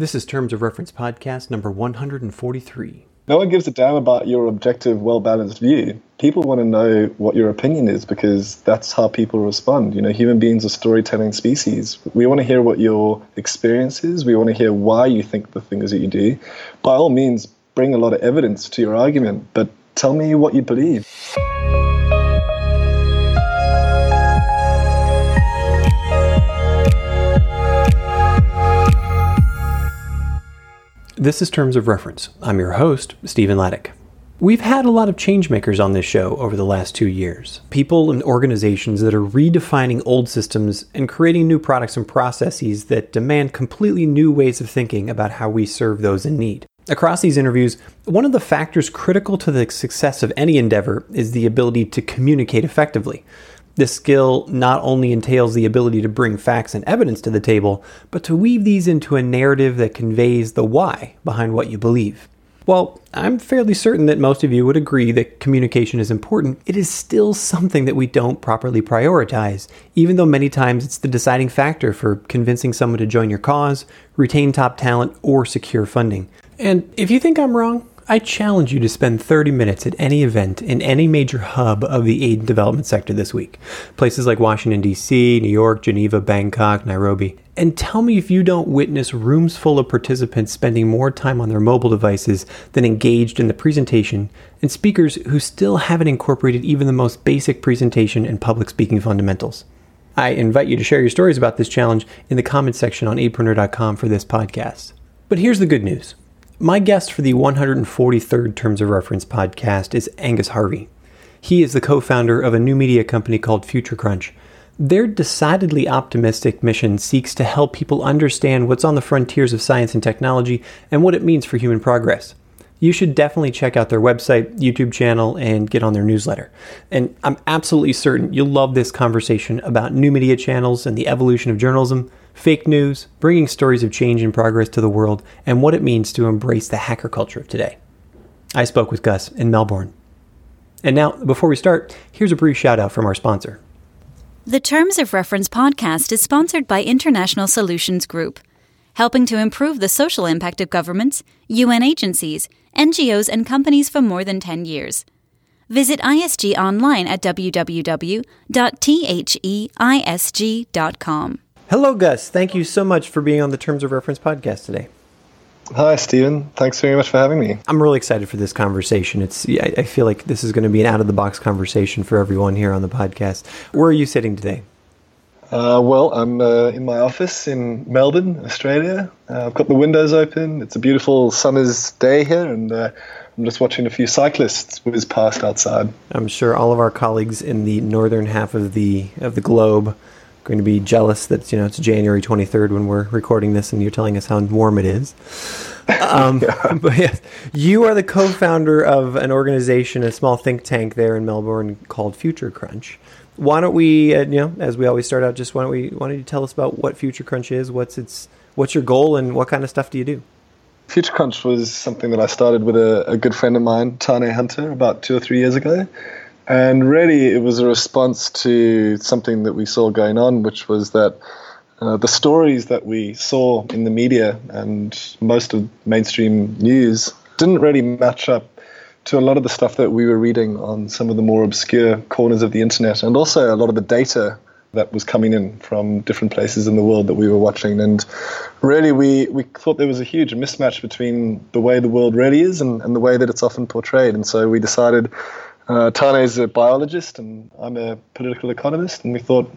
This is Terms of Reference Podcast number 143. No one gives a damn about your objective, well balanced view. People want to know what your opinion is because that's how people respond. You know, human beings are storytelling species. We want to hear what your experience is. We want to hear why you think the things that you do. By all means, bring a lot of evidence to your argument, but tell me what you believe. This is Terms of Reference. I'm your host, Stephen Ladek. We've had a lot of changemakers on this show over the last two years. People and organizations that are redefining old systems and creating new products and processes that demand completely new ways of thinking about how we serve those in need. Across these interviews, one of the factors critical to the success of any endeavor is the ability to communicate effectively. This skill not only entails the ability to bring facts and evidence to the table, but to weave these into a narrative that conveys the why behind what you believe. While I'm fairly certain that most of you would agree that communication is important, it is still something that we don't properly prioritize, even though many times it's the deciding factor for convincing someone to join your cause, retain top talent, or secure funding. And if you think I'm wrong, I challenge you to spend 30 minutes at any event in any major hub of the aid and development sector this week. Places like Washington, D.C., New York, Geneva, Bangkok, Nairobi. And tell me if you don't witness rooms full of participants spending more time on their mobile devices than engaged in the presentation, and speakers who still haven't incorporated even the most basic presentation and public speaking fundamentals. I invite you to share your stories about this challenge in the comments section on aidpreneur.com for this podcast. But here's the good news. My guest for the 143rd Terms of Reference podcast is Angus Hervey. He is the co founder of a new media company called Future Crunch. Their decidedly optimistic mission seeks to help people understand what's on the frontiers of science and technology and what it means for human progress. You should definitely check out their website, YouTube channel, and get on their newsletter. And I'm absolutely certain you'll love this conversation about new media channels and the evolution of journalism fake news, bringing stories of change and progress to the world, and what it means to embrace the hacker culture of today. I spoke with Gus in Melbourne. And now, before we start, here's a brief shout out from our sponsor. The Terms of Reference podcast is sponsored by International Solutions Group, helping to improve the social impact of governments, UN agencies, NGOs, and companies for more than 10 years. Visit ISG online at www.theisg.com. Hello, Gus. Thank you so much for being on the Terms of Reference podcast today. Hi, Stephen. Thanks very much for having me. I'm really excited for this conversation. It's I feel like this is going to be an out of the box conversation for everyone here on the podcast. Where are you sitting today? Uh, well, I'm uh, in my office in Melbourne, Australia. Uh, I've got the windows open. It's a beautiful summer's day here, and uh, I'm just watching a few cyclists whiz past outside. I'm sure all of our colleagues in the northern half of the of the globe going to be jealous that you know it's January 23rd when we're recording this and you're telling us how warm it is. Um, yeah. But yes, you are the co-founder of an organization, a small think tank there in Melbourne called Future Crunch. Why don't we, uh, you know, as we always start out, just why don't we, why don't you tell us about what Future Crunch is? What's its, what's your goal, and what kind of stuff do you do? Future Crunch was something that I started with a, a good friend of mine, Tane Hunter, about two or three years ago and really, it was a response to something that we saw going on, which was that uh, the stories that we saw in the media and most of mainstream news didn't really match up to a lot of the stuff that we were reading on some of the more obscure corners of the internet, and also a lot of the data that was coming in from different places in the world that we were watching. And really, we, we thought there was a huge mismatch between the way the world really is and, and the way that it's often portrayed. And so we decided uh, is a biologist and I'm a political economist, and we thought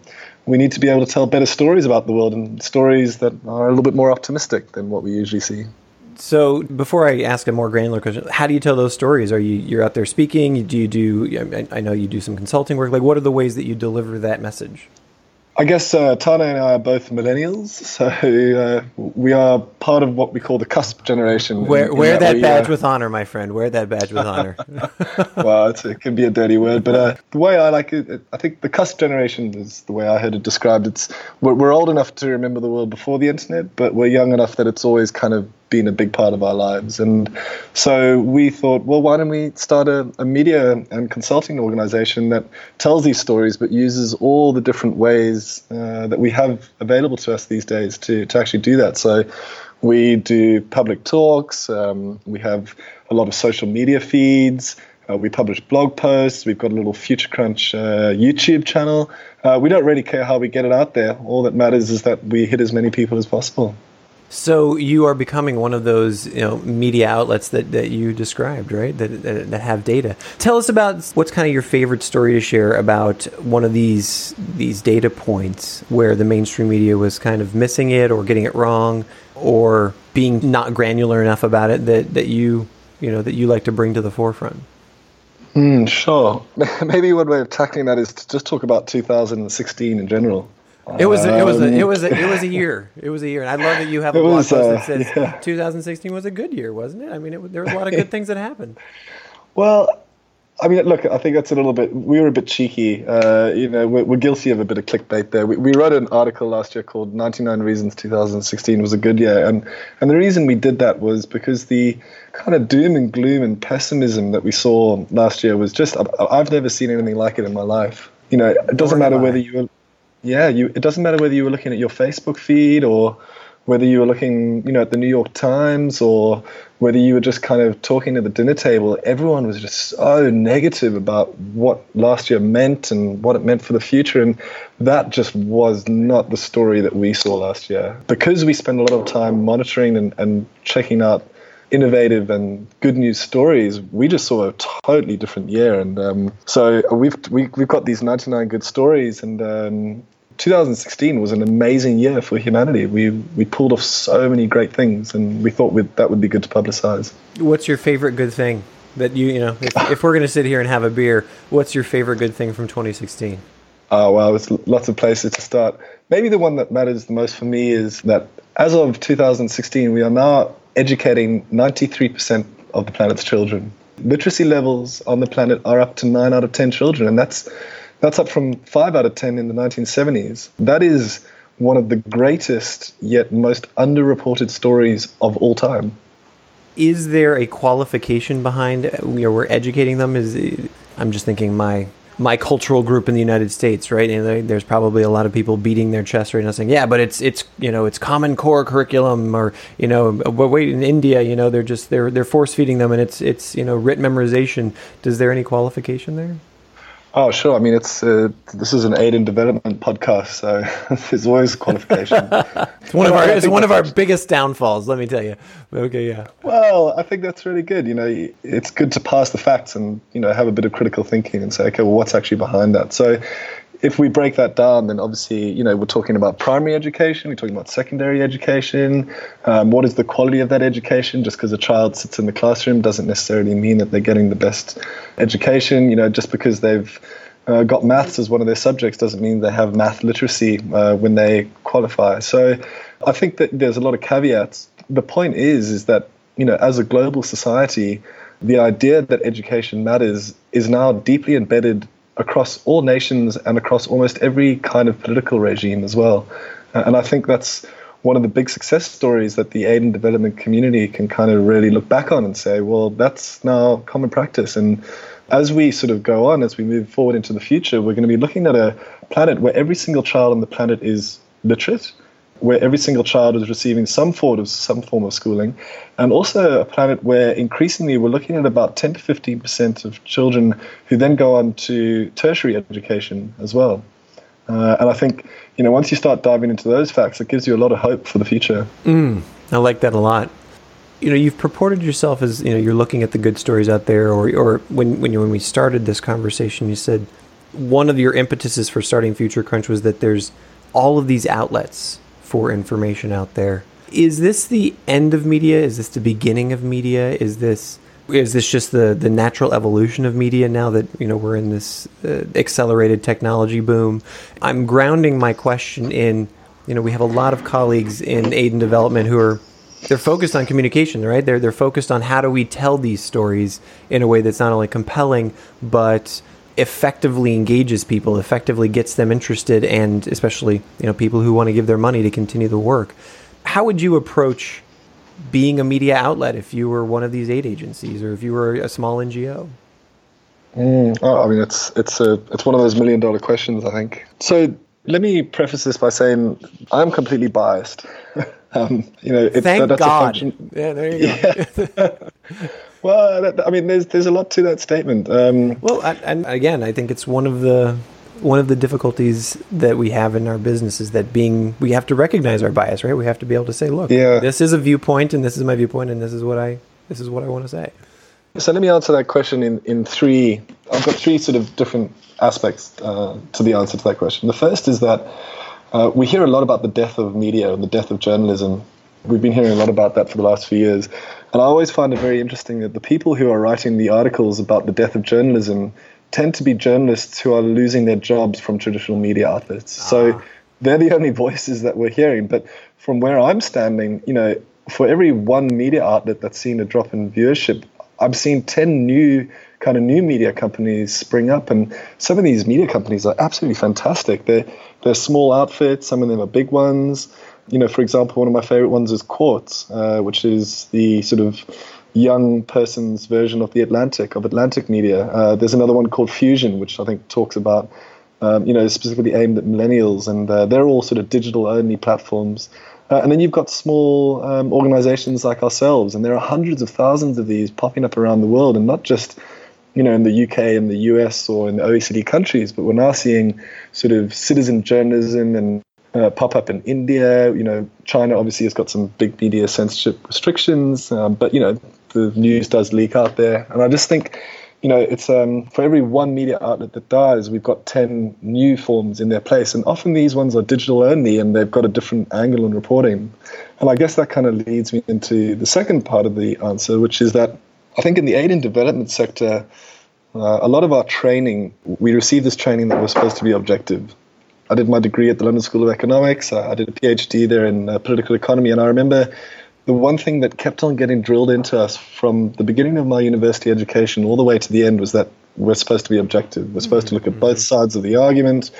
we need to be able to tell better stories about the world and stories that are a little bit more optimistic than what we usually see. So, before I ask a more granular question, how do you tell those stories? Are you you're out there speaking? Do you do? I know you do some consulting work. Like, what are the ways that you deliver that message? I guess uh, Tane and I are both millennials, so uh, we are part of what we call the cusp generation. Wear, in, wear that, that we, badge uh, with honor, my friend. Wear that badge with honor. well, it can be a dirty word, but uh, the way I like it, I think the cusp generation is the way I heard it described. It's we're, we're old enough to remember the world before the internet, but we're young enough that it's always kind of been a big part of our lives. And so we thought, well, why don't we start a, a, media and consulting organization that tells these stories but uses all the different ways uh, that we have available to us these days to, to actually do that. So We do public talks. Um, we have a lot of social media feeds. Uh, we publish blog posts. We've got a little Future Crunch uh, YouTube channel. Uh, we don't really care how we get it out there. All that matters is that we hit as many people as possible. So you are becoming one of those you know media outlets that, that you described, right? That, that, that have data. Tell us about what's kind of your favorite story to share about one of these these data points where the mainstream media was kind of missing it or getting it wrong or being not granular enough about it that, that you you know that you like to bring to the forefront. Mm, sure. Maybe one way of tackling that is to just talk about 2016 in general. It was a, it was a, it was a, it was a year. It was a year, and I love that you have a blog was, post uh, that says yeah. 2016 was a good year, wasn't it? I mean, it, there was a lot of good things that happened. Well, I mean, look, I think that's a little bit. We were a bit cheeky. Uh, you know, we're, we're guilty of a bit of clickbait there. We, we wrote an article last year called "99 Reasons 2016 Was a Good Year," and and the reason we did that was because the kind of doom and gloom and pessimism that we saw last year was just. I've never seen anything like it in my life. You know, it doesn't matter whether you were yeah, you, it doesn't matter whether you were looking at your Facebook feed or whether you were looking, you know, at the New York Times or whether you were just kind of talking at the dinner table. Everyone was just so negative about what last year meant and what it meant for the future, and that just was not the story that we saw last year. Because we spend a lot of time monitoring and, and checking out innovative and good news stories, we just saw a totally different year. And um, so we've we, we've got these 99 good stories, and um, 2016 was an amazing year for humanity. We we pulled off so many great things, and we thought we'd, that would be good to publicize. What's your favorite good thing that you you know? If, if we're gonna sit here and have a beer, what's your favorite good thing from 2016? Oh, ah, well, there's lots of places to start. Maybe the one that matters the most for me is that as of 2016, we are now educating 93% of the planet's children. Literacy levels on the planet are up to 9 out of 10 children, and that's, that's up from 5 out of 10 in the 1970s. That is one of the greatest yet most underreported stories of all time. Is there a qualification behind uh, you know, we're educating them? Is I'm just thinking my my cultural group in the United States, right? And there's probably a lot of people beating their chest right now, saying, "Yeah, but it's it's you know it's Common Core curriculum, or you know, but wait in India, you know, they're just they're they're force feeding them, and it's it's you know writ memorization. Does there any qualification there? Oh, sure. I mean, it's uh, this is an aid in development podcast, so there's always qualification. It's one of our it's one of our biggest downfalls. Let me tell you. Okay, yeah. Well, I think that's really good. You know, it's good to pass the facts and you know have a bit of critical thinking and say, okay, well, what's actually behind that? So, if we break that down, then obviously, you know, we're talking about primary education, we're talking about secondary education. Um, what is the quality of that education? Just because a child sits in the classroom doesn't necessarily mean that they're getting the best education. You know, just because they've uh, got maths as one of their subjects doesn't mean they have math literacy uh, when they qualify. So I think that there's a lot of caveats. The point is, is that you know, as a global society, the idea that education matters is now deeply embedded across all nations and across almost every kind of political regime as well. Uh, and I think that's one of the big success stories that the aid and development community can kind of really look back on and say, well, that's now common practice. And as we sort of go on, as we move forward into the future, we're going to be looking at a planet where every single child on the planet is literate, where every single child is receiving some form of some form of schooling, and also a planet where increasingly we're looking at about 10 to 15 percent of children who then go on to tertiary education as well. Uh, and I think you know once you start diving into those facts, it gives you a lot of hope for the future. I like that a lot. You know, you've purported yourself as you know you're looking at the good stories out there, or or when when you when we started this conversation, you said one of your impetuses for starting Future Crunch was that there's all of these outlets for information out there. Is this the end of media? Is this the beginning of media? Is this is this just the the natural evolution of media now that you know we're in this uh, accelerated technology boom? I'm grounding my question in you know we have a lot of colleagues in aid and development who are they're focused on communication, right? They're they're focused on how do we tell these stories in a way that's not only compelling but effectively engages people, effectively gets them interested, and especially you know people who want to give their money to continue the work. How would you approach being a media outlet if you were one of these aid agencies or if you were a small NGO? Mm, oh, I mean, it's it's a it's one of those million dollar questions. I think. So let me preface this by saying I'm completely biased. Um, you know, it's, Thank that's God. A function, yeah, there you go. well, that, I mean, there's there's a lot to that statement. Um, Well, and, and again, I think it's one of the one of the difficulties that we have in our business is that being we have to recognize our bias, right? We have to be able to say, look, Yeah. this is a viewpoint, and this is my viewpoint, and this is what I this is what I want to say. So let me answer that question in, in three. I've got three sort of different aspects uh, to the answer to that question. The first is that uh, we hear a lot about the death of media and the death of journalism. We've been hearing a lot about that for the last few years. And I always find it very interesting that the people who are writing the articles about the death of journalism tend to be journalists who are losing their jobs from traditional media outlets. So ah. they're the only voices that we're hearing. But from where I'm standing, you know, for every one media outlet that's seen a drop in viewership, I've seen 10 new kind of new media companies spring up and some of these media companies are absolutely fantastic. They're they're small outfits, some of them are big ones. You know, for example, one of my favorite ones is Quartz, uh, which is the sort of young person's version of the Atlantic, of Atlantic media. Uh, there's another one called Fusion, which I think talks about, um, you know, specifically aimed at millennials, and uh, they're all sort of digital only platforms. Uh, and then you've got small um, organizations like ourselves, and there are hundreds of thousands of these popping up around the world, and not just, you know, in the UK and the US or in the OECD countries, but we're now seeing sort of citizen journalism and uh, pop up in India. You know, China obviously has got some big media censorship restrictions, um, but you know, the news does leak out there, and I just think you know, it's um, for every one media outlet that dies, we've got 10 new forms in their place. And often these ones are digital only and they've got a different angle on reporting. And I guess that kind of leads me into the second part of the answer, which is that I think in the aid and development sector, uh, a lot of our training, we receive this training that was supposed to be objective. I did my degree at the London School of Economics. I I did a PhD there in uh, political economy. And I remember the one thing that kept on getting drilled into us from the beginning of my university education all the way to the end was that we're supposed to be objective. We're supposed to look at both sides of the argument.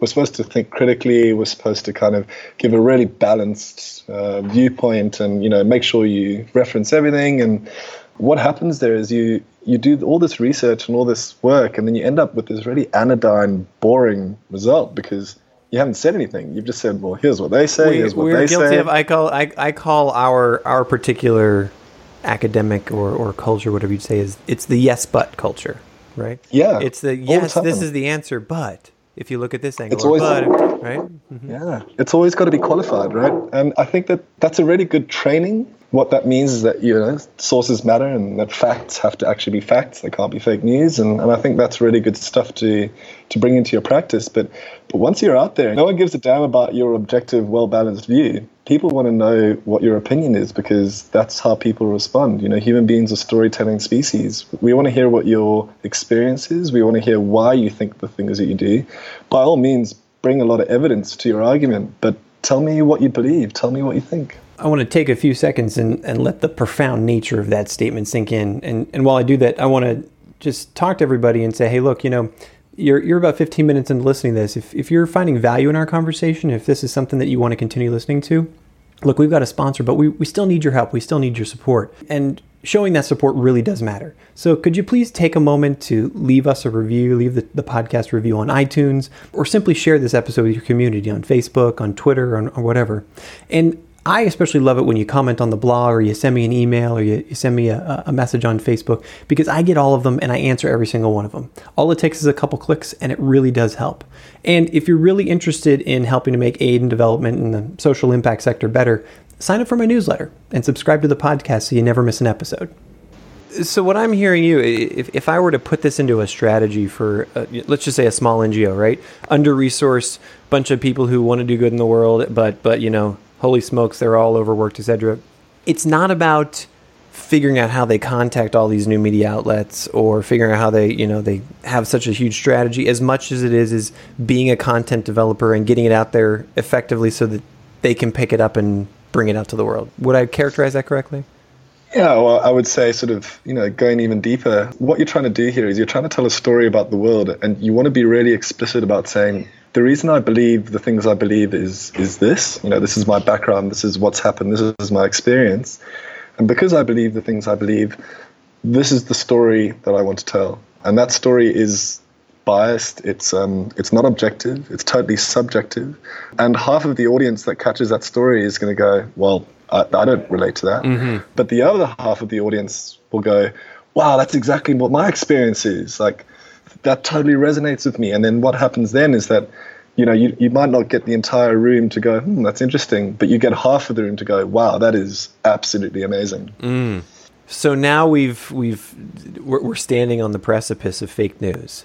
We're supposed to think critically. We're supposed to kind of give a really balanced uh, viewpoint and you know make sure you reference everything. And what happens there is you you do all this research and all this work, and then you end up with this really anodyne, boring result because you haven't said anything. You've just said, "Well, here's what they say. we, here's what we're they guilty say." of. I call I, I call our our particular academic or, or culture, whatever you'd say, is it's the yes but culture, right? Yeah, It's the all the yes, this is the answer, but if you look at this angle, It's always- but, right? Mm-hmm. Yeah, it's always got to be qualified, right? And I think that that's a really good training. What that means is that you know sources matter, and that facts have to actually be facts. They can't be fake news, and, and I think that's really good stuff to to bring into your practice. But but once you're out there, no one gives a damn about your objective, well balanced view. People want to know what your opinion is because that's how people respond. You know, human beings are storytelling species. We want to hear what your experience is. We want to hear why you think the things that you do. By all means, bring a lot of evidence to your argument, but tell me what you believe. Tell me what you think. I want to take a few seconds and, and let the profound nature of that statement sink in. And, and while I do that, I want to just talk to everybody and say, hey, look, you know, you're, you're about 15 minutes into listening to this. If, if you're finding value in our conversation, if this is something that you want to continue listening to, look, we've got a sponsor, but we, we still need your help. We still need your support. And showing that support really does matter. So could you please take a moment to leave us a review, leave the, the podcast review on iTunes, or simply share this episode with your community on Facebook, on Twitter, on, or whatever. And I especially love it when you comment on the blog or you send me an email or you, you send me a, a message on Facebook because I get all of them and I answer every single one of them. All it takes is a couple clicks and it really does help. And if you're really interested in helping to make aid and development in the social impact sector better, sign up for my newsletter and subscribe to the podcast so you never miss an episode. So what I'm hearing you, if, if I were to put this into a strategy for, uh, let's just say a small NGO, right? Under resourced, bunch of people who want to do good in the world, but but you know, holy smokes, they're all overworked, etc. It's not about figuring out how they contact all these new media outlets or figuring out how they you know they have such a huge strategy as much as it is is being a content developer and getting it out there effectively so that they can pick it up and bring it out to the world. Would I characterize that correctly? Yeah, well, I would say, sort of, you know, going even deeper, what you're trying to do here is you're trying to tell a story about the world, and you want to be really explicit about saying, the reason I believe the things I believe is is this. You know, this is my background, this is what's happened, this is my experience. And because I believe the things I believe, this is the story that I want to tell. And that story is biased. It's um, it's not objective. It's totally subjective, and half of the audience that catches that story is going to go, "Well, I, I, don't relate to that," mm-hmm. but the other half of the audience will go, "Wow, that's exactly what my experience is." Like that totally resonates with me. And then what happens then is that you know, you, you might not get the entire room to go, hmm, that's interesting, but you get half of the room to go, wow, that is absolutely amazing. Mm. So now we've we've we're standing on the precipice of fake news.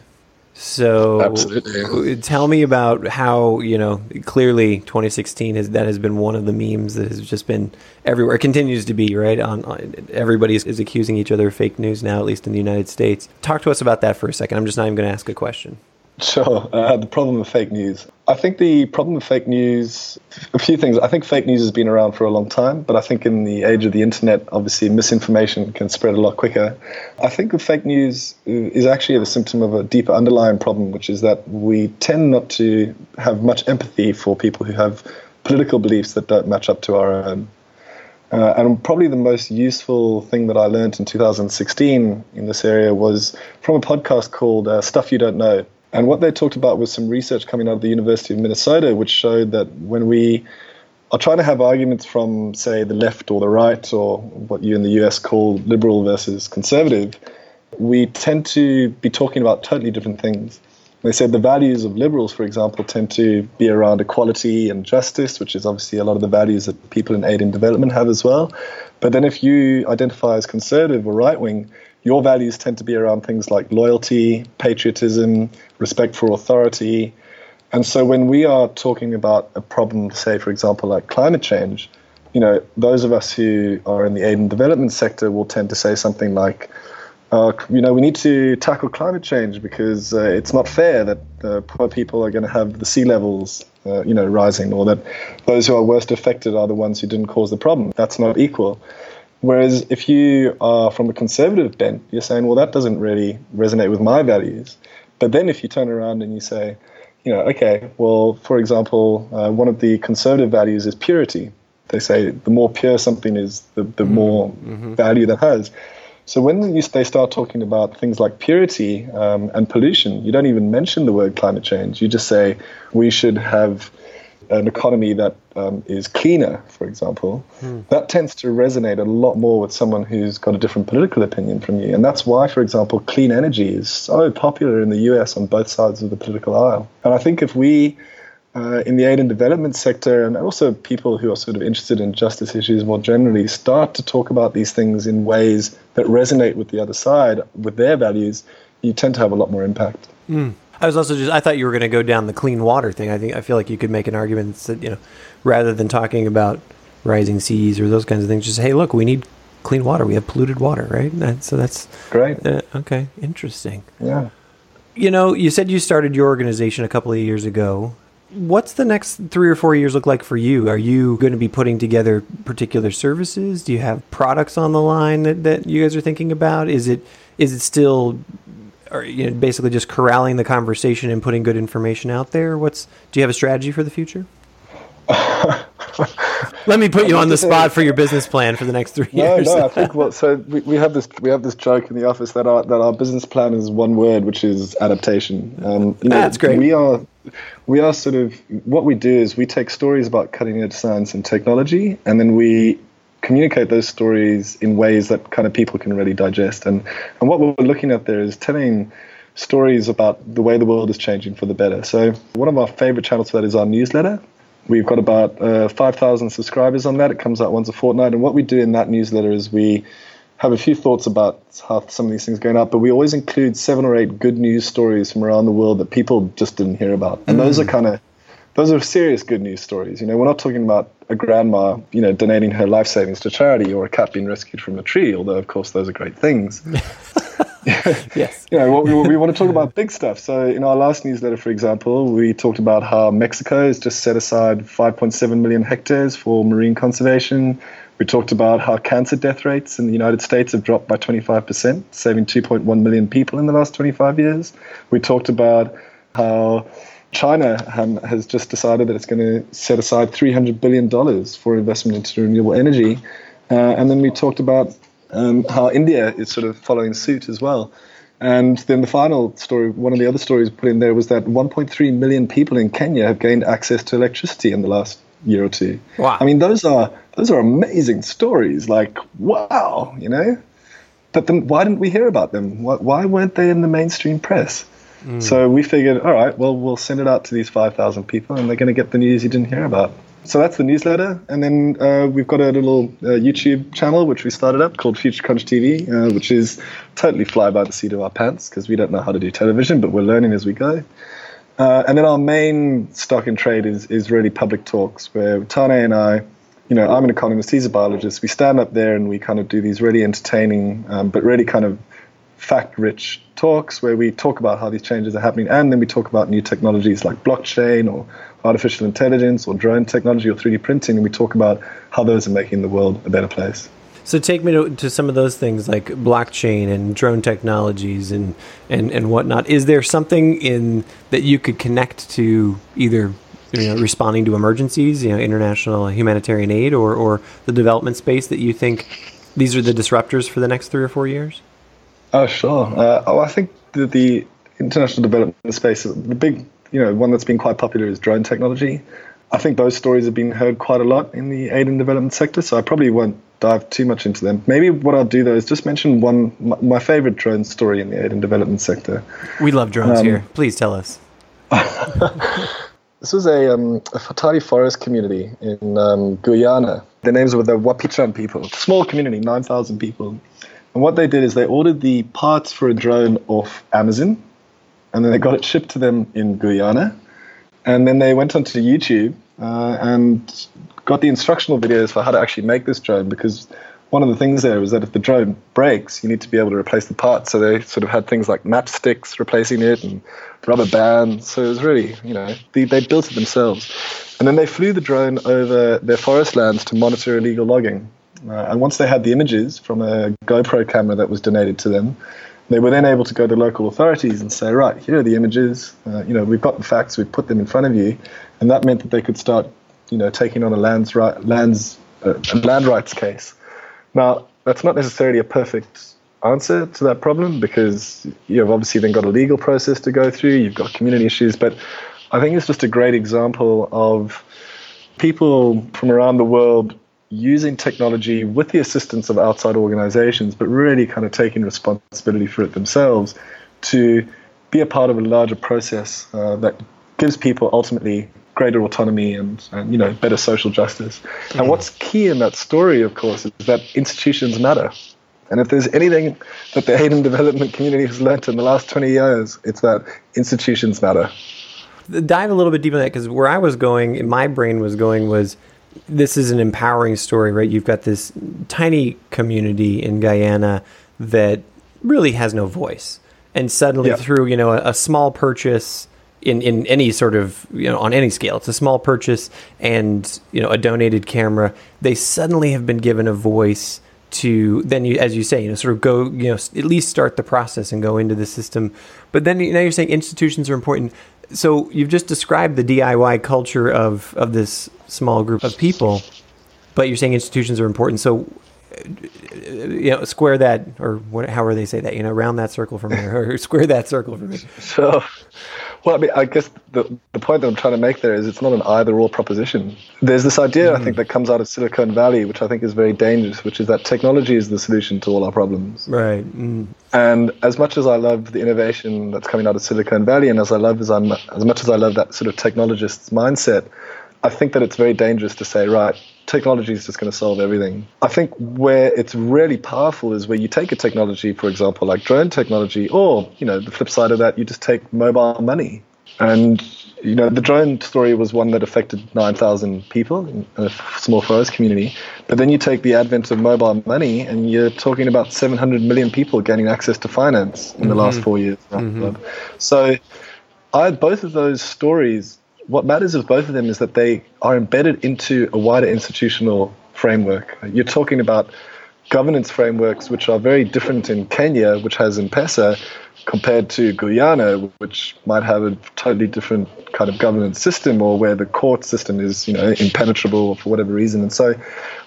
So Absolutely. tell me about how, you know, clearly 2016 has that has been one of the memes that has just been everywhere. It continues to be, right? On, on everybody is, is accusing each other of fake news now at least in the United States. Talk to us about that for a second. I'm just not even going to ask a question. Sure. Uh, the problem of fake news. I think the problem of fake news, a few things. I think fake news has been around for a long time, but I think in the age of the internet, obviously misinformation can spread a lot quicker. I think the fake news is actually the symptom of a deeper underlying problem, which is that we tend not to have much empathy for people who have political beliefs that don't match up to our own. Uh, and probably the most useful thing that I learned in 2016 in this area was from a podcast called uh, Stuff You Don't Know and what they talked about was some research coming out of the University of Minnesota, which showed that when we are trying to have arguments from, say, the left or the right, or what you in the US call liberal versus conservative, we tend to be talking about totally different things. They said the values of liberals, for example, tend to be around equality and justice, which is obviously a lot of the values that people in aid and development have as well. But then if you identify as conservative or right wing, your values tend to be around things like loyalty, patriotism, respect for authority. And so when we are talking about a problem, say, for example, like climate change, you know, those of us who are in the aid and development sector will tend to say something like, uh, you know, we need to tackle climate change because uh, it's not fair that uh, poor people are going to have the sea levels, uh, you know, rising, or that those who are worst affected are the ones who didn't cause the problem. That's not equal. Whereas if you are from a conservative bent, you're saying, well, that doesn't really resonate with my values. But then if you turn around and you say, you know, okay, well, for example, uh, one of the conservative values is purity. They say the more pure something is, the, the mm-hmm. more mm-hmm. value that has. So when you, they start talking about things like purity um, and pollution, you don't even mention the word climate change. You just say we should have an economy that um, is cleaner, for example, hmm. that tends to resonate a lot more with someone who's got a different political opinion from you. And that's why, for example, clean energy is so popular in the US on both sides of the political aisle. And I think if we, uh, in the aid and development sector, and also people who are sort of interested in justice issues more generally, start to talk about these things in ways that resonate with the other side, with their values, you tend to have a lot more impact. Mm. I was also just I thought you were going to go down the clean water thing. I think I feel like you could make an argument that you know rather than talking about rising seas or those kinds of things, just hey, look, we need clean water. We have polluted water, right? That, so that's great. Uh, okay, interesting. Yeah. You know, you said you started your organization a couple of years ago. What's the next three or four years look like for you? Are you going to be putting together particular services? Do you have products on the line that, that you guys are thinking about? Is it is it still are you know, basically just corralling the conversation and putting good information out there? What's do you have a strategy for the future? Let me put you on the spot for your business plan for the next three no, years. No, I think well, so we, we have this we have this joke in the office that our that our business plan is one word, which is adaptation. Um, you know, That's great. We are we are sort of what we do is we take stories about cutting edge science and technology, and then we communicate those stories in ways that kind of people can really digest. And, and what we're looking at there is telling stories about the way the world is changing for the better. So one of our favorite channels for that is our newsletter. We've got about uh, 5,000 subscribers on that. It comes out once a fortnight. And what we do in that newsletter is we have a few thoughts about how some of these things are going up, but we always include seven or eight good news stories from around the world that people just didn't hear about. And mm. those are kind of those are serious good news stories. You know, we're not talking about a grandma, you know, donating her life savings to charity or a cat being rescued from a tree, although of course those are great things. yes. You know, we, we want to talk about big stuff. So in our last newsletter, for example, we talked about how Mexico has just set aside 5.7 million hectares for marine conservation. We talked about how cancer death rates in the United States have dropped by 25%, saving 2.1 million people in the last 25 years. We talked about how China um, has just decided that it's going to set aside $300 billion for investment into renewable energy. Uh, and then we talked about um, how India is sort of following suit as well. And then the final story, one of the other stories put in there was that 1.3 million people in Kenya have gained access to electricity in the last year or two. Wow. I mean, those are those are amazing stories. Like, wow, you know. But then, why didn't we hear about them? Why, why weren't they in the mainstream press? Mm. So we figured, all right, well, we'll send it out to these 5,000 people, and they're going to get the news you didn't hear about. So that's the newsletter, and then uh, we've got a little uh, YouTube channel which we started up called Future Crunch TV, uh, which is totally fly by the seat of our pants because we don't know how to do television, but we're learning as we go. Uh, and then our main stock in trade is is really public talks where Tane and I you know, I'm an economist, he's a biologist. We stand up there and we kind of do these really entertaining, um, but really kind of fact rich talks where we talk about how these changes are happening. And then we talk about new technologies like blockchain or artificial intelligence or drone technology or 3D printing. And we talk about how those are making the world a better place. So take me to, to, some of those things like blockchain and drone technologies and, and, and whatnot. Is there something in that you could connect to either you know, responding to emergencies, you know, international humanitarian aid, or, or the development space that you think these are the disruptors for the next three or four years? Oh, sure. Uh, oh, I think the, the international development space, the big, you know, one that's been quite popular is drone technology. I think those stories have been heard quite a lot in the aid and development sector, so I probably won't dive too much into them. Maybe what I'll do though is just mention one my, my favorite drone story in the aid and development sector. We love drones um, here. Please tell us. This was a, um, a Fatali forest community in um, Guyana. Their names were the Wapichan people. Small community, 9,000 people. And what they did is they ordered the parts for a drone off Amazon, and then they got it shipped to them in Guyana. And then they went onto YouTube uh, and got the instructional videos for how to actually make this drone because one of the things there was that if the drone breaks, you need to be able to replace the parts. So they sort of had things like matchsticks replacing it and rubber bands. So it was really, you know, they, they built it themselves. And then they flew the drone over their forest lands to monitor illegal logging. Uh, and once they had the images from a GoPro camera that was donated to them, they were then able to go to local authorities and say, right, here are the images. Uh, you know, we've got the facts. We've put them in front of you, and that meant that they could start, you know, taking on a lands right, lands uh, land rights case. Now, that's not necessarily a perfect answer to that problem because you've obviously then got a legal process to go through, you've got community issues, but I think it's just a great example of people from around the world using technology with the assistance of outside organizations, but really kind of taking responsibility for it themselves to be a part of a larger process uh, that gives people ultimately greater autonomy and, and you know better social justice. Mm. And what's key in that story, of course, is that institutions matter. And if there's anything that the aid and development community has learned in the last 20 years, it's that institutions matter. Dive a little bit deeper in that because where I was going, my brain was going, was this is an empowering story, right? You've got this tiny community in Guyana that really has no voice. And suddenly, through you know a, a small purchase, in, in any sort of you know on any scale it's a small purchase and you know a donated camera they suddenly have been given a voice to then you as you say you know sort of go you know at least start the process and go into the system but then now you're saying institutions are important so you've just described the DIY culture of of this small group of people but you're saying institutions are important so uh, you know, square that, or what, however they say that, you know, round that circle for me, or square that circle for me. So, well, I mean, I guess the, the point that I'm trying to make there is it's not an either or proposition. There's this idea, mm. I think, that comes out of Silicon Valley, which I think is very dangerous, which is that technology is the solution to all our problems. Right. Mm. And as much as I love the innovation that's coming out of Silicon Valley, and as I love as I'm as much as I love that sort of technologist's mindset, I think that it's very dangerous to say, right, technology is just going to solve everything. I think where it's really powerful is where you take a technology, for example, like drone technology, or you know, the flip side of that, you just take mobile money. And you know, the drone story was one that affected 9,000 people in a small forest community. But then you take the advent of mobile money, and you're talking about 700 million people gaining access to finance in mm-hmm. the last mm-hmm. four years. Mm-hmm. So, I both of those stories what matters with both of them is that they are embedded into a wider institutional framework. You're talking about governance frameworks which are very different in Kenya, which has M-Pesa, compared to Guyana, which might have a totally different kind of governance system or where the court system is, you know, impenetrable for whatever reason. And so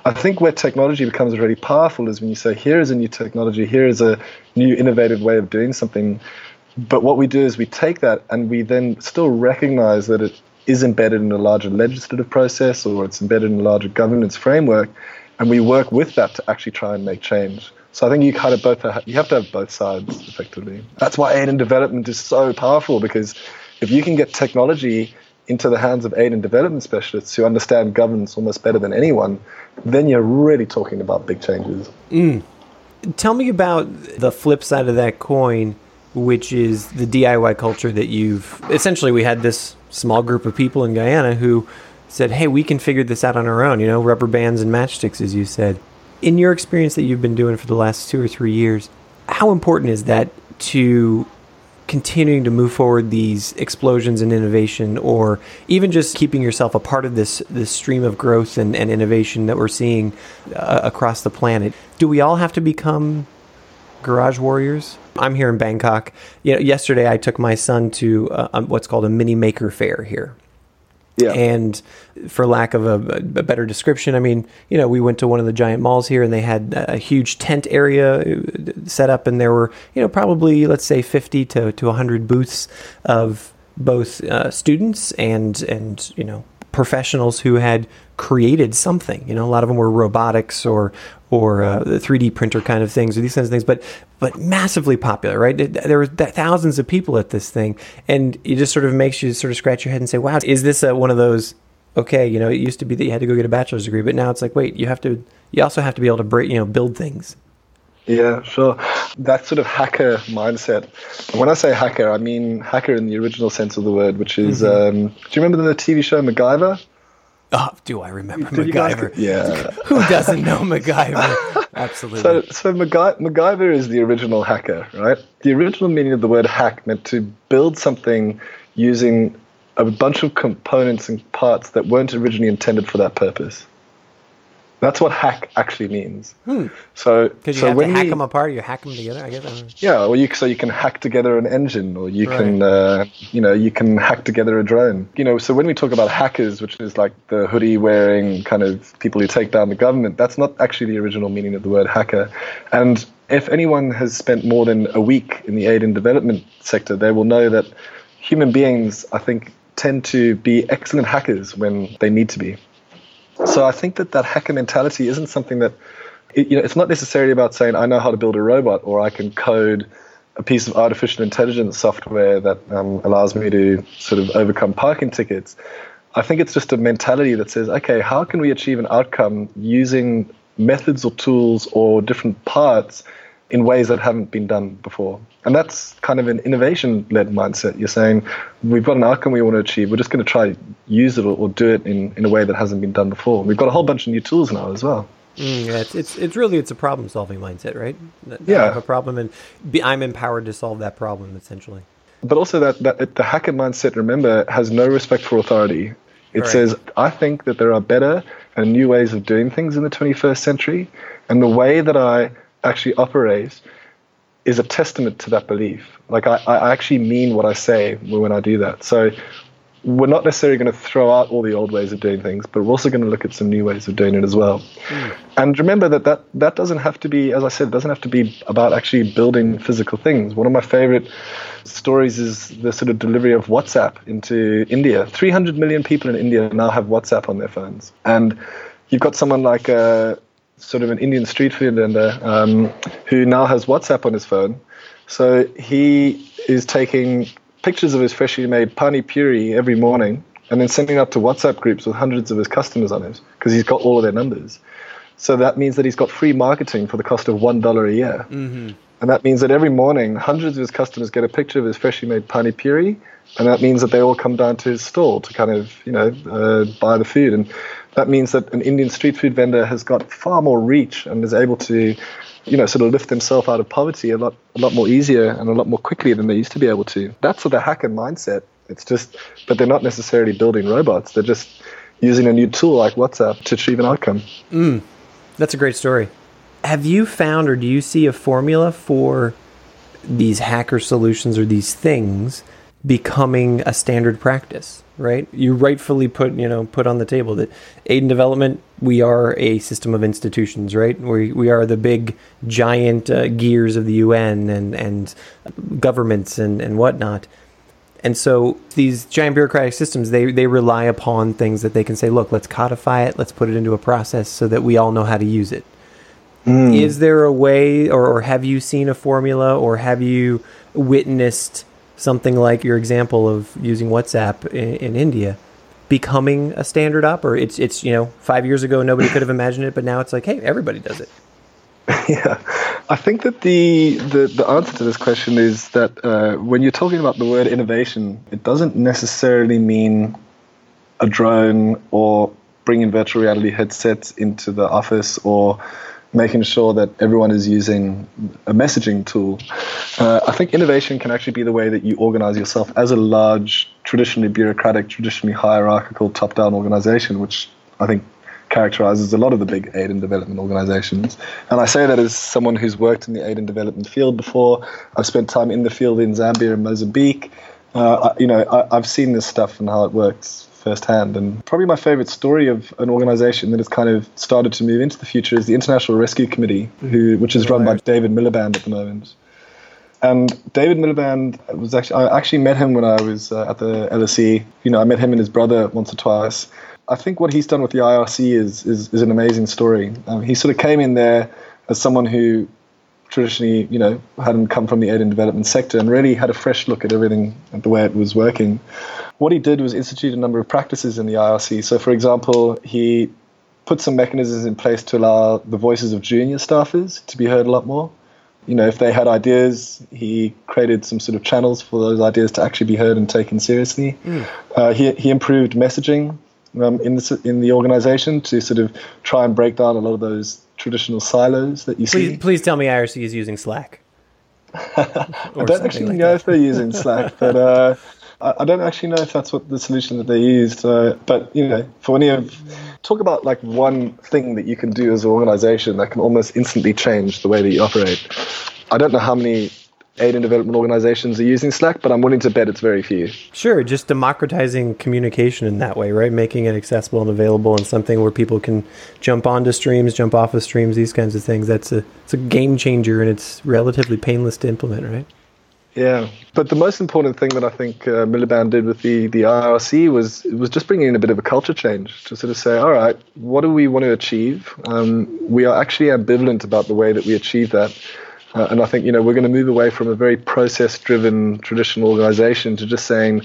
I think where technology becomes really powerful is when you say, here is a new technology, here is a new innovative way of doing something. But what we do is we take that and we then still recognize that it is embedded in a larger legislative process or it's embedded in a larger governance framework, and we work with that to actually try and make change. So I think you kind of both have, you have to have both sides effectively. That's why aid and development is so powerful because if you can get technology into the hands of aid and development specialists who understand governance almost better than anyone, then you're really talking about big changes. Mm. Tell me about the flip side of that coin, which is the DIY culture that you've essentially. We had this small group of people in Guyana who said, "Hey, we can figure this out on our own." You know, rubber bands and matchsticks, as you said. In your experience that you've been doing for the last two or three years, how important is that to continuing to move forward these explosions in innovation or even just keeping yourself a part of this this stream of growth and, and innovation that we're seeing uh, across the planet do we all have to become garage warriors. I'm here in bangkok. You know, yesterday i took my son to uh, what's called a Mini Maker Faire here. Yeah. And for lack of a, a, better description, I mean, you know, we went to one of the giant malls here and they had a huge tent area uh, set up and there were, you know, probably, let's say 50 to, to 100 booths of both uh, students and, and, you know, professionals who had created something. You know, a lot of them were robotics or or uh, the 3D printer kind of things or these kinds of things, but but massively popular, right? There were thousands of people at this thing, and it just sort of makes you sort of scratch your head and say, "Wow, is this a, one of those?" Okay, you know, it used to be that you had to go get a bachelor's degree, but now it's like, wait, you have to. You also have to be able to break, you know, build things. Yeah, sure. That sort of hacker mindset. When I say hacker, I mean hacker in the original sense of the word, which is. Mm-hmm. Um, do you remember the TV show MacGyver? Oh, do I remember Did MacGyver? yeah. Who doesn't know MacGyver? Absolutely. So, so MacGy- MacGyver is the original hacker, right? The original meaning of the word hack meant to build something using a bunch of components and parts that weren't originally intended for that purpose. That's what hack actually means. Hmm. So, because you so have when to hack we, them apart, you hack them together. I guess. Yeah, well, you so you can hack together an engine, or you Right. can, uh, you know, you can hack together a drone. You know, so when we talk about hackers, which is like the hoodie wearing kind of people who take down the government, that's not actually the original meaning of the word hacker. And if anyone has spent more than a week in the aid and development sector, they will know that human beings, I think, tend to be excellent hackers when they need to be. So I think that that hacker mentality isn't something that, you know, it's not necessarily about saying I know how to build a robot or I can code a piece of artificial intelligence software that um, allows me to sort of overcome parking tickets. I think it's just a mentality that says, okay, how can we achieve an outcome using methods or tools or different parts in ways that haven't been done before? And that's kind of an innovation led mindset. You're saying, we've got an outcome we want to achieve, we're just going to try use it or, or do it in, in a way that hasn't been done before. We've got a whole bunch of new tools now as well. Mm, yeah, it's, it's it's really it's a problem solving mindset, right? That I Yeah. have a problem and be, I'm empowered to solve that problem essentially. But also that, that the hacker mindset, remember, has no respect for authority. It Right. says, I think that there are better and new ways of doing things in the 21st century, and the way that I actually operate is a testament to that belief. Like I, I actually mean what I say when I do that. So we're not necessarily going to throw out all the old ways of doing things, but we're also going to look at some new ways of doing it as well. Hmm. And remember that, that that doesn't have to be, as I said, it doesn't have to be about actually building physical things. One of my favorite stories is the sort of delivery of WhatsApp into India. 300 million people in India now have WhatsApp on their phones. And you've got someone like a sort of an Indian street food vendor um, who now has WhatsApp on his phone. So he is taking pictures of his freshly made pani puri every morning and then sending up to WhatsApp groups with hundreds of his customers on it because he's got all of their numbers. So that means that he's got free marketing for the cost of one dollar a year. Mm-hmm. And that means that every morning, hundreds of his customers get a picture of his freshly made pani puri, and that means that they all come down to his stall to kind of, you know, uh, buy the food. And that means that an Indian street food vendor has got far more reach and is able to, you know, sort of lift themselves out of poverty a lot, a lot more easier and a lot more quickly than they used to be able to. That's the hacker mindset. It's just, but they're not necessarily building robots. They're just using a new tool like WhatsApp to achieve an outcome. Mm. That's a great story. Have you found or do you see a formula for these hacker solutions or these things becoming a standard practice, right? You rightfully put, you know, put on the table that aid and development, we are a system of institutions, right? We, we are the big giant uh, gears of the UN and, and governments and, and whatnot. And so these giant bureaucratic systems, they, they rely upon things that they can say, look, let's codify it, let's put it into a process so that we all know how to use it. Mm. Is there a way, or, or have you seen a formula, or have you witnessed something like your example of using WhatsApp in, in India becoming a standard or it's it's you know five years ago nobody could have imagined it, but now it's like hey everybody does it. Yeah, I think that the, the, the answer to this question is that uh, when you're talking about the word innovation, it doesn't necessarily mean a drone or bringing virtual reality headsets into the office or making sure that everyone is using a messaging tool. Uh, I think innovation can actually be the way that you organize yourself as a large, traditionally bureaucratic, traditionally hierarchical, top down organization, which I think characterizes a lot of the big aid and development organizations. And I say that as someone who's worked in the aid and development field before. I've spent time in the field in Zambia and Mozambique. Uh, you know, I, I've seen this stuff and how it works firsthand. And probably my favorite story of an organization that has kind of started to move into the future is the International Rescue Committee, who, which is run by David Miliband at the moment. And David Miliband was actually, I actually met him when I was uh, at the LSE. You know, I met him and his brother once or twice. I think what he's done with the IRC is, is, is an amazing story. Um, he sort of came in there as someone who traditionally, you know, hadn't come from the aid and development sector and really had a fresh look at everything, at the way it was working what he did was institute a number of practices in the IRC. So, for example, he put some mechanisms in place to allow the voices of junior staffers to be heard a lot more. You know, if they had ideas, he created some sort of channels for those ideas to actually be heard and taken seriously. Mm. Uh, he, he improved messaging um, in the in the organization to sort of try and break down a lot of those traditional silos that you please, see. Please tell me IRC is using Slack. I don't actually like know that. if they're using Slack, but uh, I, don't actually know if that's what the solution that they used. Uh, but you know, for any of talk about like one thing that you can do as an organization that can almost instantly change the way that you operate. I don't know how many aid and development organizations are using Slack, but I'm willing to bet it's very few. Sure, just democratizing communication in that way, right? Making it accessible and available and something where people can jump onto streams, jump off of streams, these kinds of things. That's a it's a game changer and it's relatively painless to implement, right? Yeah, but the most important thing that I think uh, Miliband did with the, the IRC was was just bringing in a bit of a culture change to sort of say, all right, what do we want to achieve? Um, we are actually ambivalent about the way that we achieve that. Uh, and I think you know we're going to move away from a very process-driven traditional organization to just saying,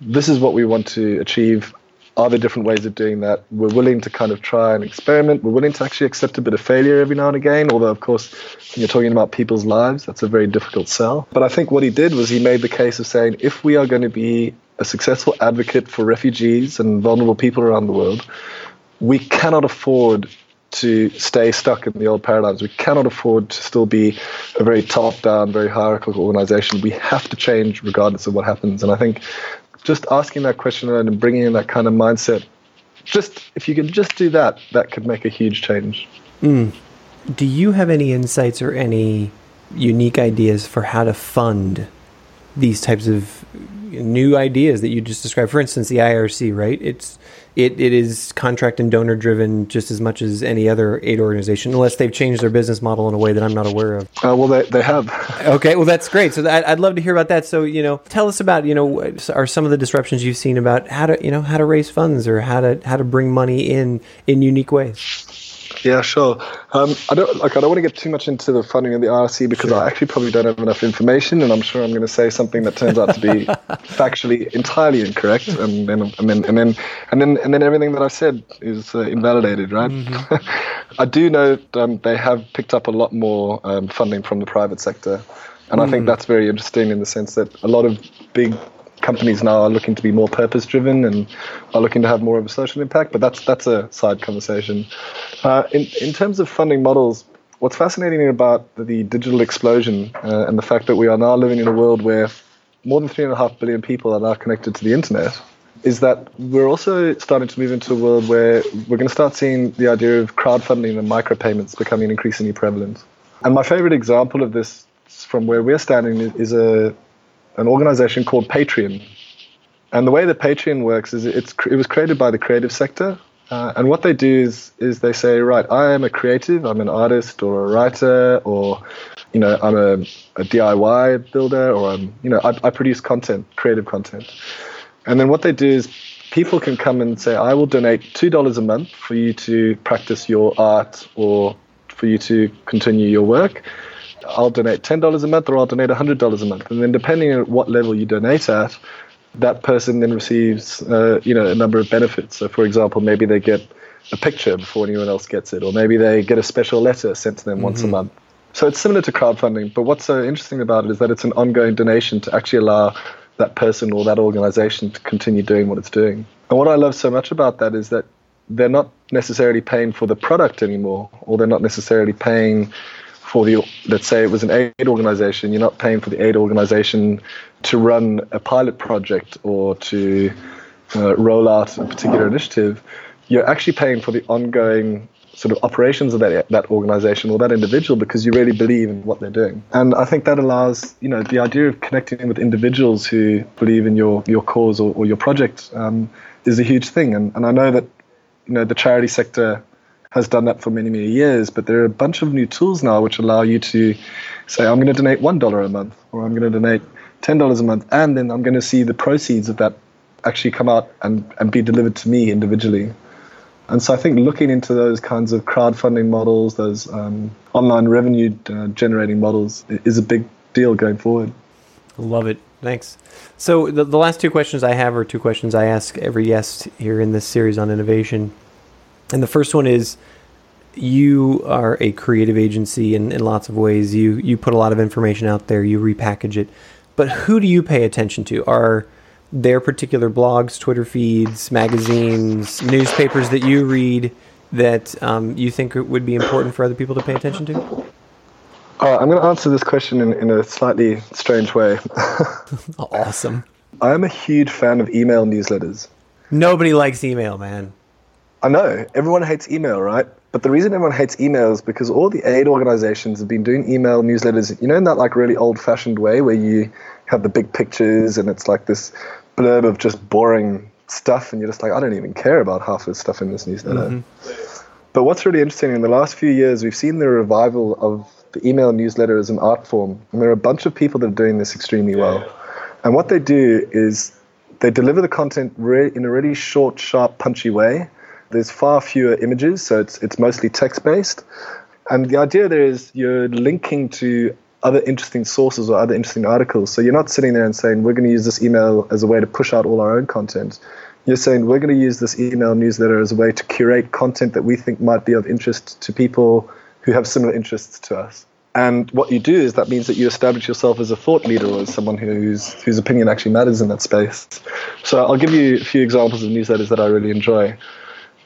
this is what we want to achieve are there different ways of doing that? We're willing to kind of try and experiment. We're willing to actually accept a bit of failure every now and again, although, of course, when you're talking about people's lives, that's a very difficult sell. But I think what he did was he made the case of saying if we are going to be a successful advocate for refugees and vulnerable people around the world, we cannot afford to stay stuck in the old paradigms. We cannot afford to still be a very top down, very hierarchical organization. We have to change regardless of what happens. And I think just asking that question and bringing in that kind of mindset, just if you can just do that, that could make a huge change. Mm. Do you have any insights or any unique ideas for how to fund these types of new ideas that you just described? For instance, the IRC, right? It's it, it is contract and donor driven just as much as any other aid organization, unless they've changed their business model in a way that I'm not aware of. Uh, well, they, they have. okay, well, that's great. So that, I'd love to hear about that. So, you know, tell us about, you know, are some of the disruptions you've seen about how to, you know, how to raise funds or how to, how to bring money in in unique ways? Yeah, sure. Um, I don't like. I don't want to get too much into the funding of the IRC because sure. I actually probably don't have enough information, and I'm sure I'm going to say something that turns out to be factually entirely incorrect, and then and then and then and then and then everything that I said is uh, invalidated, right? Mm-hmm. I do know um, they have picked up a lot more um, funding from the private sector, and mm. I think mm. that's very interesting in the sense that a lot of big companies now are looking to be more purpose driven and are looking to have more of a social impact. But that's that's a side conversation. Uh, in in terms of funding models, what's fascinating about the digital explosion uh, and the fact that we are now living in a world where more than three and a half billion people are now connected to the internet is that we're also starting to move into a world where we're going to start seeing the idea of crowdfunding and micropayments becoming increasingly prevalent. And my favorite example of this from where we're standing is a an organization called Patreon. And the way that Patreon works is it's it was created by the creative sector, uh, and what they do is is they say, right, I am a creative, I'm an artist or a writer, or you know, I'm a, a DIY builder, or I'm you know, I, I produce content, creative content. And then what they do is people can come and say, I will donate two dollars a month for you to practice your art or for you to continue your work. I'll donate ten dollars a month, or I'll donate hundred dollars a month, and then depending on what level you donate at, that person then receives, uh, you know, a number of benefits. So, for example, maybe they get a picture before anyone else gets it, or maybe they get a special letter sent to them mm-hmm. once a mm-hmm. month. So it's similar to crowdfunding, but what's so interesting about it is that it's an ongoing donation to actually allow that person or that organization to continue doing what it's doing. And what I love so much about that is that they're not necessarily paying for the product anymore, or they're not necessarily paying for the let's say it was an aid organization you're not paying for the aid organization to run a pilot project or to uh, roll out a particular initiative you're actually paying for the ongoing sort of operations of that that organization or that individual because you really believe in what they're doing. And I think that allows, you know, the idea of connecting with individuals who believe in your your cause or, or your project um, is a huge thing. And and I know that, you know, the charity sector has done that for many, many years. But there are a bunch of new tools now which allow you to say, I'm going to donate $1 a month, or I'm going to donate $10 a month, and then I'm going to see the proceeds of that actually come out and, and be delivered to me individually. And so I think looking into those kinds of crowdfunding models, those um, online revenue uh, generating models, is a big deal going forward. Love it. Thanks. So the, the last two questions I have are two questions I ask every guest here in this series on innovation. And the first one is you are a creative agency in, in lots of ways. You you put a lot of information out there, you repackage it. But who do you pay attention to? Are their particular blogs, Twitter feeds, magazines, newspapers that you read that um, you think would be important for other people to pay attention to? Uh, I'm going to answer this question in, in a slightly strange way. awesome. I am a huge fan of email newsletters. Nobody likes email, man. I know everyone hates email, right? But the reason everyone hates email is because all the aid organizations have been doing email newsletters, you know, in that like really old fashioned way where you have the big pictures and it's like this blurb of just boring stuff and you're just like, I don't even care about half of the stuff in this newsletter. Mm-hmm. But what's really interesting in the last few years, we've seen the revival of the email newsletter as an art form. And there are a bunch of people that are doing this extremely well. And what they do is they deliver the content re- in a really short, sharp, punchy way there's far fewer images, so it's it's mostly text based. And the idea there is you're linking to other interesting sources or other interesting articles. So you're not sitting there and saying we're going to use this email as a way to push out all our own content. You're saying we're going to use this email newsletter as a way to curate content that we think might be of interest to people who have similar interests to us. And what you do is that means that you establish yourself as a thought leader or as someone whose whose opinion actually matters in that space. So I'll give you a few examples of newsletters that I really enjoy.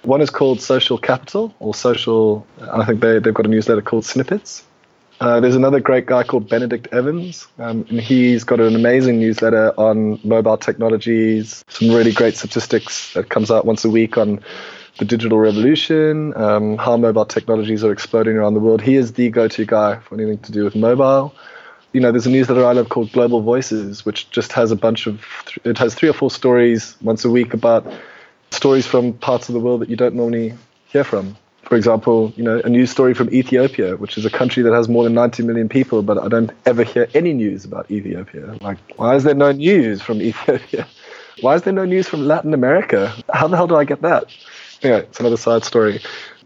One is called Social Capital or Social. I think they they've got a newsletter called Snippets. Uh, there's another great guy called Benedict Evans, um, and he's got an amazing newsletter on mobile technologies. Some really great statistics that comes out once a week on the digital revolution, um, how mobile technologies are exploding around the world. He is the go-to guy for anything to do with mobile. You know, there's a newsletter I love called Global Voices, which just has a bunch of. It has three or four stories once a week about stories from parts of the world that you don't normally hear from. For example, you know, a news story from Ethiopia, which is a country that has more than 90 million people, but I don't ever hear any news about Ethiopia. Like, why is there no news from Ethiopia? Why is there no news from Latin America? How the hell do I get that? Anyway, it's another side story.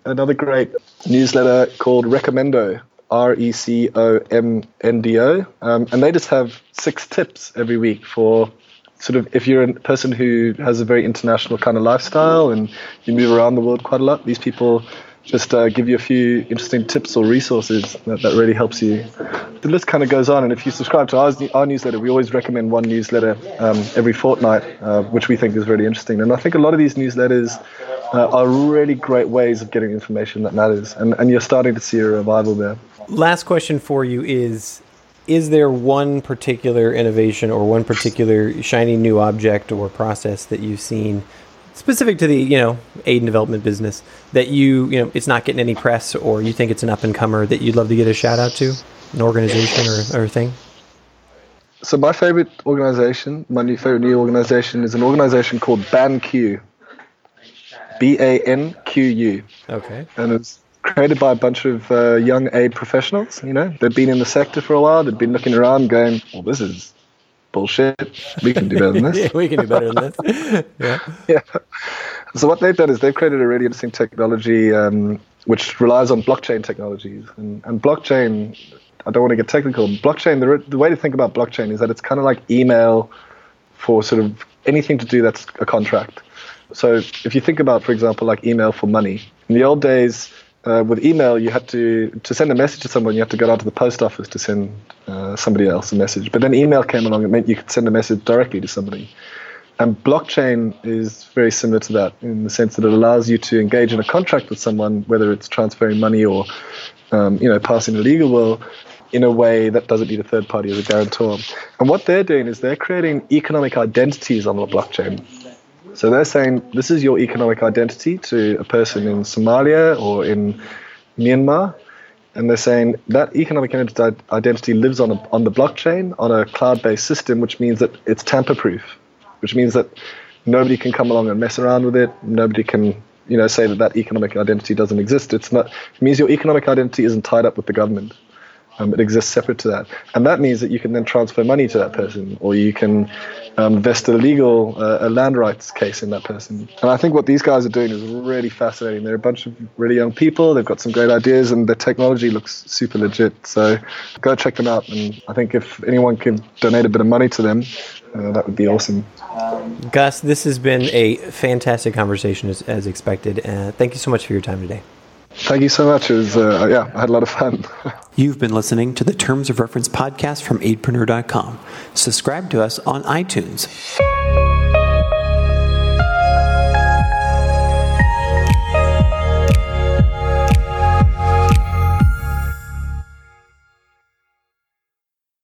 Another great newsletter called Recommendo, R E C O M N D O. Um, and they just have six tips every week for sort of if you're a person who has a very international kind of lifestyle and you move around the world quite a lot, these people just uh, give you a few interesting tips or resources that, that really helps you. The list kind of goes on, and if you subscribe to our, our newsletter, we always recommend one newsletter um, every fortnight, uh, which we think is really interesting. And I think a lot of these newsletters uh, are really great ways of getting information that matters, and, and you're starting to see a revival there. Last question for you is is there one particular innovation or one particular shiny new object or process that you've seen specific to the you know aid and development business that you you know it's not getting any press or you think it's an up and comer that you'd love to get a shout out to an organization or, or thing So my favorite organization, my new favorite new organization, is an organization called BanQu. B A N Q U. Okay. And it's created by a bunch of uh, young aid professionals. You know, they've been in the sector for a while. They've been looking around, going, "Well, this is bullshit. We can do better than this." yeah, we can do better than this. yeah. Yeah. So what they've done is they've created a really interesting technology um, which relies on blockchain technologies. And, and blockchain, I don't want to get technical. Blockchain, the, the way to think about blockchain is that it's kind of like email for sort of anything to do that's a contract. So if you think about, for example, like email for money, in the old days, uh, with email, you had to to send a message to someone, you had to go down to the post office to send uh, somebody else a message. But then email came along; it meant you could send a message directly to somebody. And blockchain is very similar to that in the sense that it allows you to engage in a contract with someone, whether it's transferring money or, um, you know, passing a legal will, in a way that doesn't need a third party as a guarantor. And what they're doing is they're creating economic identities on the blockchain. So they're saying this is your economic identity to a person in Somalia or in Myanmar. And they're saying that economic identity lives on, a, on the blockchain on a cloud based system, which means that it's tamper proof which means that nobody can come along and mess around with it. Nobody can, you know, say that that economic identity doesn't exist. It's not. It means your economic identity isn't tied up with the government. Um, it exists separate to that, and that means that you can then transfer money to that person, or you can um, vest a legal uh, a land rights case in that person. And I think what these guys are doing is really fascinating. They're a bunch of really young people. They've got some great ideas, and their technology looks super legit. So go check them out. And I think if anyone can donate a bit of money to them, uh, that would be awesome. Gus, this has been a fantastic conversation as, as expected. Uh, thank you so much for your time today. Thank you so much. It was, uh, yeah, I had a lot of fun. You've been listening to the Terms of Reference podcast from aidpreneur.com. Subscribe to us on iTunes.